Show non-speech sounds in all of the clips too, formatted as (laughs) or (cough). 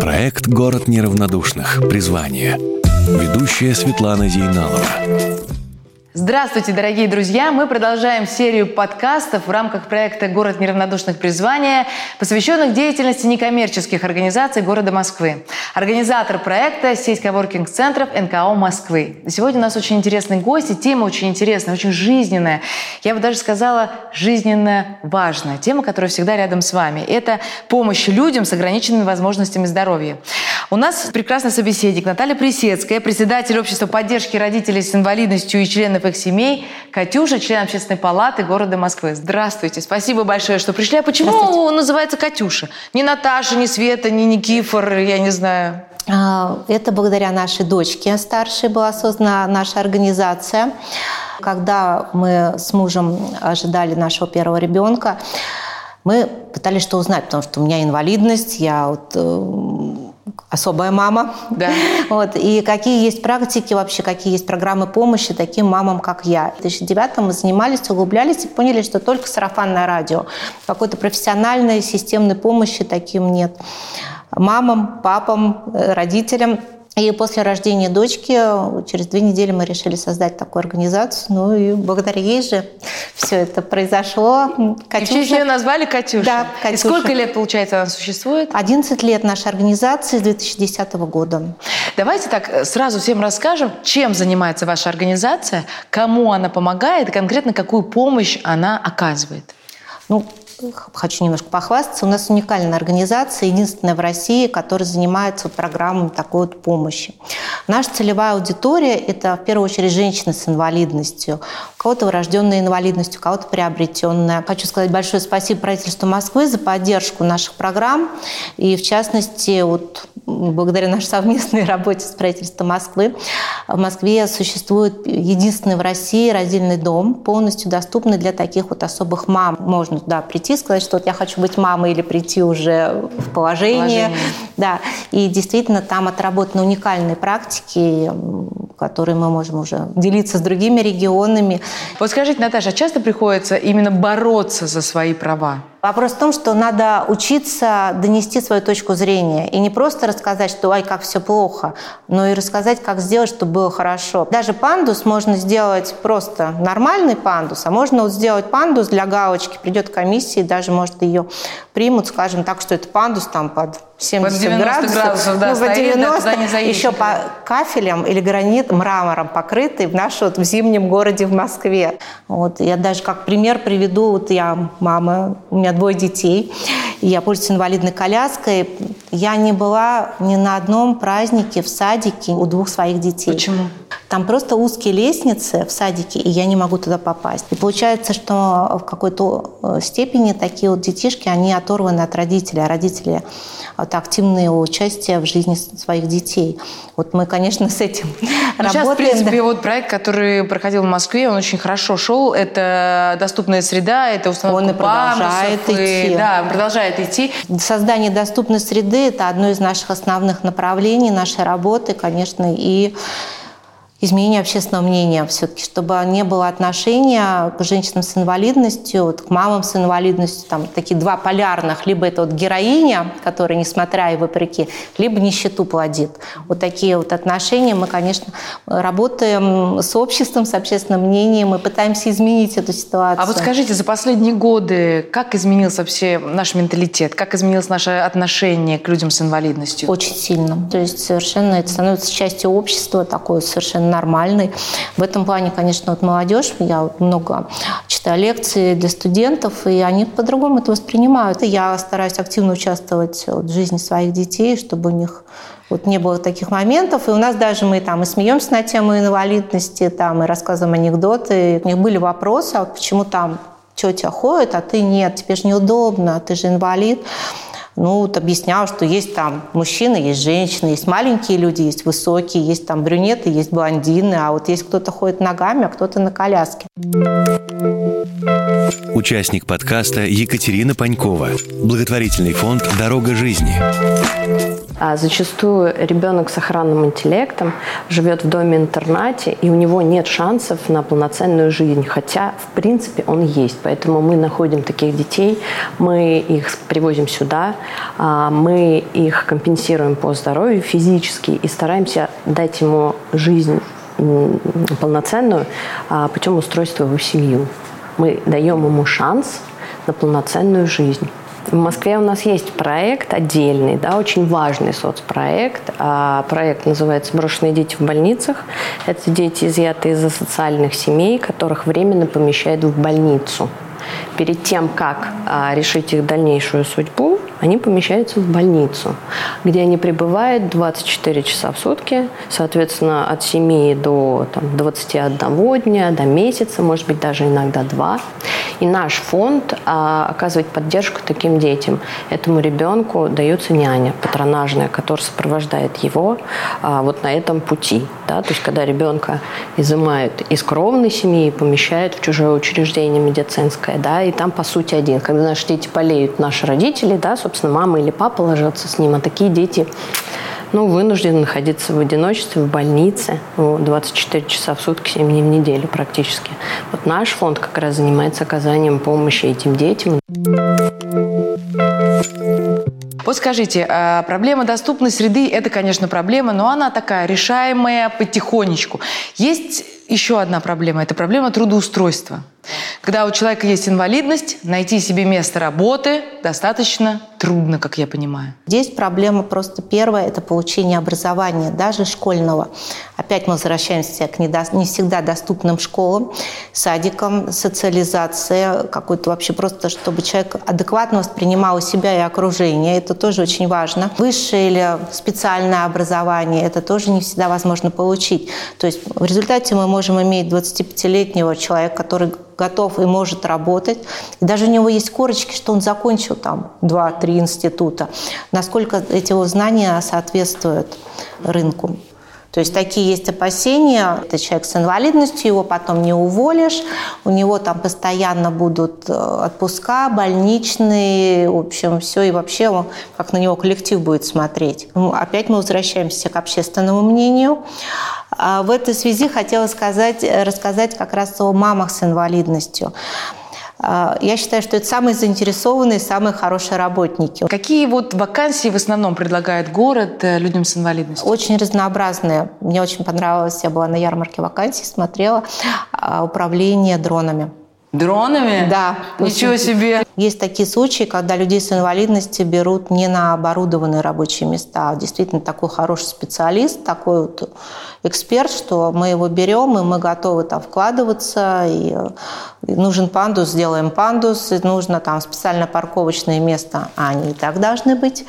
Проект «Город неравнодушных. Призвание». Ведущая Светлана Зейналова. Здравствуйте, дорогие друзья! Мы продолжаем серию подкастов в рамках проекта «Город неравнодушных призвания», посвященных деятельности некоммерческих организаций города Москвы. Организатор проекта – сеть коворкинг-центров НКО Москвы. Сегодня у нас очень интересный гость, и тема очень интересная, очень жизненная. Я бы даже сказала, жизненно важная. Тема, которая всегда рядом с вами. Это помощь людям с ограниченными возможностями здоровья. У нас прекрасный собеседник Наталья Присецкая, председатель общества поддержки родителей с инвалидностью и членов их семей, Катюша, член общественной палаты города Москвы. Здравствуйте, спасибо большое, что пришли. А почему называется Катюша? Не Наташа, не Света, не Никифор, я не знаю. А, это благодаря нашей дочке старшей была создана наша организация. Когда мы с мужем ожидали нашего первого ребенка, мы пытались что узнать, потому что у меня инвалидность, я вот э, особая мама. Да. (laughs) Вот, и какие есть практики вообще, какие есть программы помощи таким мамам, как я. В 2009 мы занимались, углублялись и поняли, что только сарафанное радио. Какой-то профессиональной системной помощи таким нет. Мамам, папам, э, родителям – и после рождения дочки, через две недели мы решили создать такую организацию. Ну и благодаря ей же все это произошло. Катюша. И в нее назвали Катюша? Да, Катюша. И сколько лет, получается, она существует? 11 лет нашей организации с 2010 года. Давайте так э, сразу всем расскажем, чем занимается ваша организация, кому она помогает и конкретно какую помощь она оказывает. Ну, хочу немножко похвастаться. У нас уникальная организация, единственная в России, которая занимается программами такой вот помощи. Наша целевая аудитория – это в первую очередь женщины с инвалидностью. У кого-то врожденная инвалидность, у кого-то приобретенная. Хочу сказать большое спасибо правительству Москвы за поддержку наших программ. И в частности, вот благодаря нашей совместной (laughs) работе с правительством Москвы, в Москве существует единственный в России раздельный дом, полностью доступный для таких вот особых мам. Можно туда прийти, сказать, что вот я хочу быть мамой или прийти уже в положение. положение. Да. И действительно там отработаны уникальные практики, которые мы можем уже делиться с другими регионами. Вот скажите, Наташа, а часто приходится именно бороться за свои права? Вопрос в том, что надо учиться донести свою точку зрения. И не просто рассказать, что ай, как все плохо, но и рассказать, как сделать, чтобы было хорошо. Даже пандус можно сделать просто нормальный пандус, а можно вот сделать пандус для галочки. Придет комиссия, и даже, может, ее примут, скажем так, что это пандус там под 70 под градусов, градусов да, ну, стоит, 90, да, не еще по кафелям или гранит, мрамором покрытый в наш вот в зимнем городе в Москве. Вот, я даже как пример приведу, вот я мама, у меня двое детей, я пользуюсь инвалидной коляской. Я не была ни на одном празднике в садике у двух своих детей. Почему? Там просто узкие лестницы в садике, и я не могу туда попасть. И получается, что в какой-то э, степени такие вот детишки, они оторваны от родителей, а родители от активного участия в жизни своих детей. Вот мы, конечно, с этим Но работаем. Сейчас, в принципе, да. вот проект, который проходил в Москве, он очень хорошо шел. Это доступная среда, это установка Он и продолжает пандусов, идти. И, да, продолжает идти. Создание доступной среды – это одно из наших основных направлений нашей работы, конечно, и изменение общественного мнения все-таки, чтобы не было отношения к женщинам с инвалидностью, вот, к мамам с инвалидностью, там такие два полярных, либо это вот героиня, которая, несмотря и вопреки, либо нищету плодит. Вот такие вот отношения мы, конечно, работаем с обществом, с общественным мнением, мы пытаемся изменить эту ситуацию. А вот скажите, за последние годы как изменился вообще наш менталитет, как изменилось наше отношение к людям с инвалидностью? Очень сильно. То есть совершенно это становится частью общества, такое совершенно нормальный. В этом плане, конечно, вот молодежь, я много читаю лекции для студентов, и они по-другому это воспринимают. И я стараюсь активно участвовать в жизни своих детей, чтобы у них вот не было таких моментов. И у нас даже мы там и смеемся на тему инвалидности, там и рассказываем анекдоты. У них были вопросы, а вот почему там тетя ходит, а ты нет, тебе же неудобно, ты же инвалид ну, вот объяснял, что есть там мужчины, есть женщины, есть маленькие люди, есть высокие, есть там брюнеты, есть блондины, а вот есть кто-то ходит ногами, а кто-то на коляске. Участник подкаста Екатерина Панькова. Благотворительный фонд «Дорога жизни». А зачастую ребенок с охранным интеллектом живет в доме-интернате, и у него нет шансов на полноценную жизнь, хотя, в принципе, он есть. Поэтому мы находим таких детей, мы их привозим сюда, а, мы их компенсируем по здоровью физически и стараемся дать ему жизнь полноценную а, путем устройства в семью. Мы даем ему шанс на полноценную жизнь. В Москве у нас есть проект отдельный, да, очень важный соцпроект. А проект называется «Брошенные дети в больницах». Это дети, изъятые из социальных семей, которых временно помещают в больницу. Перед тем, как а, решить их дальнейшую судьбу, они помещаются в больницу, где они пребывают 24 часа в сутки, соответственно, от 7 до там, 21 дня, до месяца, может быть, даже иногда два. И наш фонд а, оказывает поддержку таким детям. Этому ребенку дается няня патронажная, которая сопровождает его а, вот на этом пути. Да? То есть, когда ребенка изымают из кровной семьи и помещают в чужое учреждение медицинское, да, и там, по сути, один. Когда наши дети болеют, наши родители, да, собственно, мама или папа ложатся с ним, а такие дети ну, вынуждены находиться в одиночестве, в больнице, 24 часа в сутки, 7 дней в неделю практически. Вот наш фонд как раз занимается оказанием помощи этим детям. Вот скажите, а, проблема доступной среды – это, конечно, проблема, но она такая решаемая потихонечку. Есть еще одна проблема – это проблема трудоустройства. Когда у человека есть инвалидность, найти себе место работы достаточно трудно, как я понимаю. Здесь проблема просто первая – это получение образования, даже школьного. Опять мы возвращаемся к не всегда доступным школам, садикам, социализация, какой-то вообще просто, чтобы человек адекватно воспринимал себя и окружение. Это тоже очень важно. Высшее или специальное образование – это тоже не всегда возможно получить. То есть в результате мы можем иметь 25-летнего человека, который готов и может работать. И даже у него есть корочки, что он закончил там 2-3 института. Насколько эти знания соответствуют рынку. То есть такие есть опасения. Это человек с инвалидностью, его потом не уволишь. У него там постоянно будут э, отпуска, больничные, в общем, все. И вообще, как на него коллектив будет смотреть. Ну, опять мы возвращаемся к общественному мнению. А в этой связи хотела сказать, рассказать как раз о мамах с инвалидностью. А, я считаю, что это самые заинтересованные, самые хорошие работники. Какие вот вакансии в основном предлагает город э, людям с инвалидностью? Очень разнообразные. Мне очень понравилось, я была на ярмарке вакансий, смотрела а, управление дронами. Дронами? Да. Ничего себе. Есть такие случаи, когда людей с инвалидностью берут не на оборудованные рабочие места, а действительно такой хороший специалист, такой вот эксперт, что мы его берем, и мы готовы там вкладываться, и, и нужен пандус, сделаем пандус, и нужно там специально парковочное место, а они и так должны быть.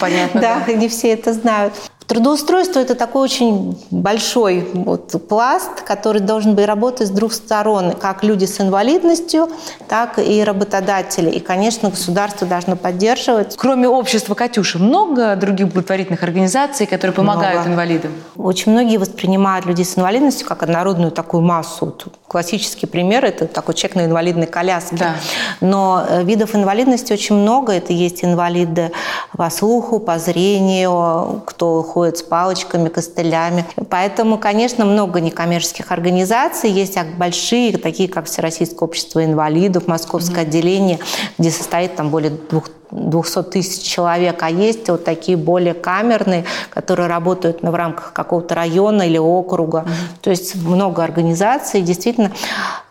Понятно. Да, да. не все это знают. Трудоустройство – это такой очень большой вот пласт, который должен быть работать с двух сторон, как люди с инвалидностью, так и работодатели. И, конечно, государство должно поддерживать. Кроме общества «Катюша», много других благотворительных организаций, которые помогают много. инвалидам? Очень многие воспринимают людей с инвалидностью как однородную такую массу. Классический пример – это такой человек на инвалидной коляске. Да. Но э, видов инвалидности очень много. Это есть инвалиды по слуху, по зрению, кто ходят с палочками, костылями. Поэтому, конечно, много некоммерческих организаций. Есть большие, такие как Всероссийское общество инвалидов, Московское mm-hmm. отделение, где состоит там более двух 200 тысяч человек, а есть вот такие более камерные, которые работают в рамках какого-то района или округа. Mm-hmm. То есть много организаций. Действительно,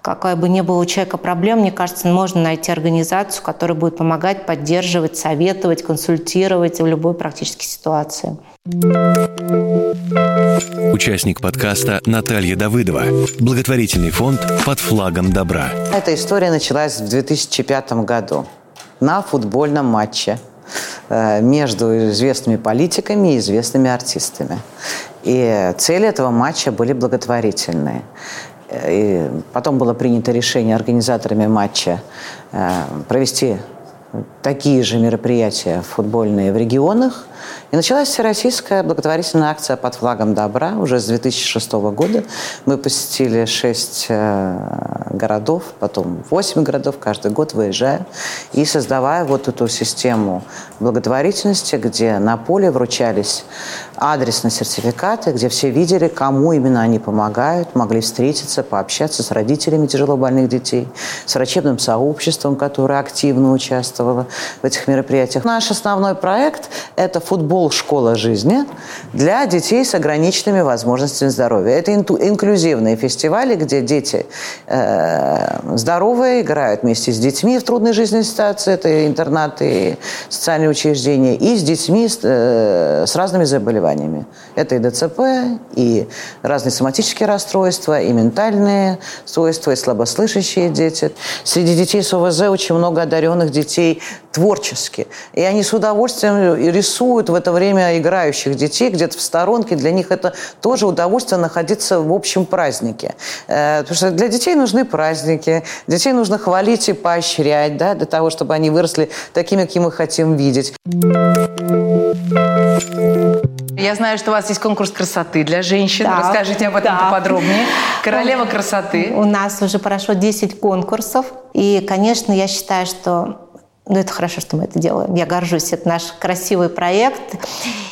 какая бы ни было у человека проблем, мне кажется, можно найти организацию, которая будет помогать, поддерживать, советовать, консультировать в любой практической ситуации. Участник подкаста Наталья Давыдова. Благотворительный фонд «Под флагом добра». Эта история началась в 2005 году на футбольном матче э, между известными политиками и известными артистами. И цели этого матча были благотворительные. Э, и потом было принято решение организаторами матча э, провести такие же мероприятия футбольные в регионах. И началась всероссийская благотворительная акция под флагом добра уже с 2006 года. Мы посетили шесть э, городов, потом восемь городов, каждый год выезжая. И создавая вот эту систему благотворительности, где на поле вручались адресные сертификаты, где все видели, кому именно они помогают, могли встретиться, пообщаться с родителями тяжелобольных детей, с врачебным сообществом, которое активно участвовало в этих мероприятиях. Наш основной проект – это футбол «Школа жизни» для детей с ограниченными возможностями здоровья. Это инклюзивные фестивали, где дети э, здоровые играют вместе с детьми в трудной жизненной ситуации. Это интернаты социальные учреждения. И с детьми с, э, с разными заболеваниями. Это и ДЦП, и разные соматические расстройства, и ментальные свойства, и слабослышащие дети. Среди детей с ОВЗ очень много одаренных детей творчески. И они с удовольствием рисуют в это время играющих детей где-то в сторонке. Для них это тоже удовольствие находиться в общем празднике. Э, потому что для детей нужны праздники, детей нужно хвалить и поощрять, да, для того, чтобы они выросли такими, какими мы хотим видеть. Я знаю, что у вас есть конкурс красоты для женщин. Да, Расскажите об этом да. поподробнее. Королева красоты. У нас уже прошло 10 конкурсов. И, конечно, я считаю, что ну, это хорошо, что мы это делаем. Я горжусь. Это наш красивый проект.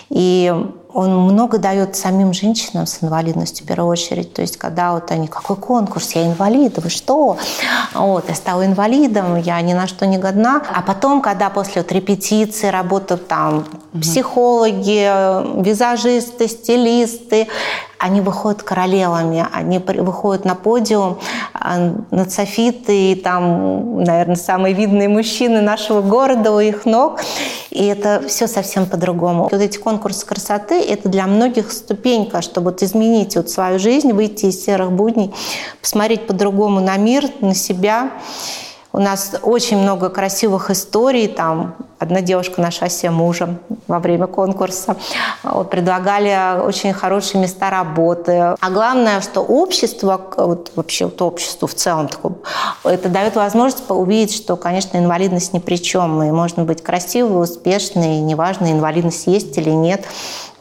И он много дает самим женщинам с инвалидностью в первую очередь. То есть, когда вот они, какой конкурс, я инвалид, вы что? Вот, я стала инвалидом, я ни на что не годна. А потом, когда после вот репетиции работают там психологи, визажисты, стилисты, они выходят королевами, они выходят на подиум, а, нацофиты, и там, наверное, самые видные мужчины нашего города у их ног. И это все совсем по-другому. Вот эти конкурсы красоты – это для многих ступенька, чтобы вот изменить вот свою жизнь, выйти из серых будней, посмотреть по-другому на мир, на себя. У нас очень много красивых историй. Там одна девушка на шоссе мужа во время конкурса. Вот, предлагали очень хорошие места работы. А главное, что общество, вот, вообще вот обществу в целом, это дает возможность увидеть, что, конечно, инвалидность ни при чем. И можно быть красивой, успешной, неважно, инвалидность есть или нет.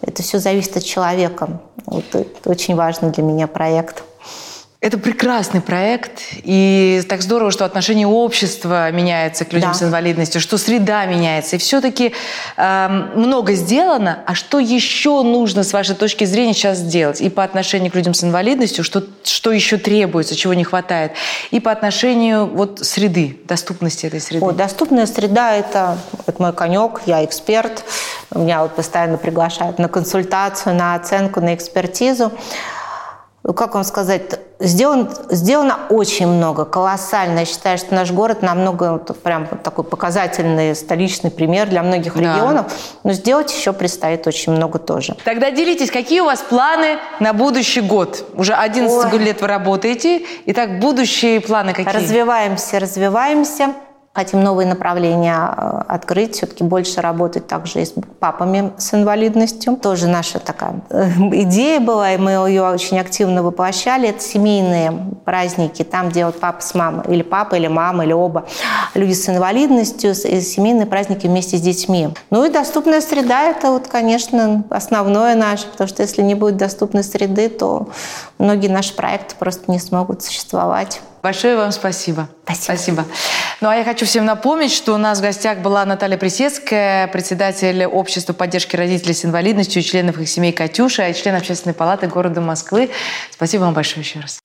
Это все зависит от человека. Вот, это очень важный для меня проект. Это прекрасный проект, и так здорово, что отношение общества меняется к людям Да. с инвалидностью, что среда меняется. И все-таки эм, много сделано, а что еще нужно, с вашей точки зрения, сейчас сделать? И по отношению к людям с инвалидностью, что, что еще требуется, чего не хватает? И по отношению вот среды, доступности этой среды. О, доступная среда это, это мой конек, я эксперт. Меня вот постоянно приглашают на консультацию, на оценку, на экспертизу. Ну, Как вам сказать, сделано, сделано очень много, колоссально. Я считаю, что наш город намного, вот прям вот такой показательный столичный пример для многих Да. регионов. Но сделать еще предстоит очень много тоже. Тогда делитесь, какие у вас планы на будущий год? Уже 11 Ой. лет вы работаете. Итак, будущие планы какие? Развиваемся, развиваемся. Хотим новые направления э, открыть, все-таки больше работать также и с папами с инвалидностью. Тоже наша такая э, идея была, и мы ее очень активно воплощали. Это семейные праздники, там, где вот папа с мамой, или папа, или мама, или оба люди с инвалидностью, и семейные праздники вместе с детьми. Ну и доступная среда – это вот, конечно, основное наше, потому что если не будет доступной среды, то многие наши проекты просто не смогут существовать. Большое вам спасибо. Спасибо. Ну а я хочу всем напомнить, что у нас в гостях была Наталья Присецкая, председатель общества поддержки родителей с инвалидностью и членов их семей «Катюша», и член общественной палаты города Москвы. Спасибо вам большое еще раз.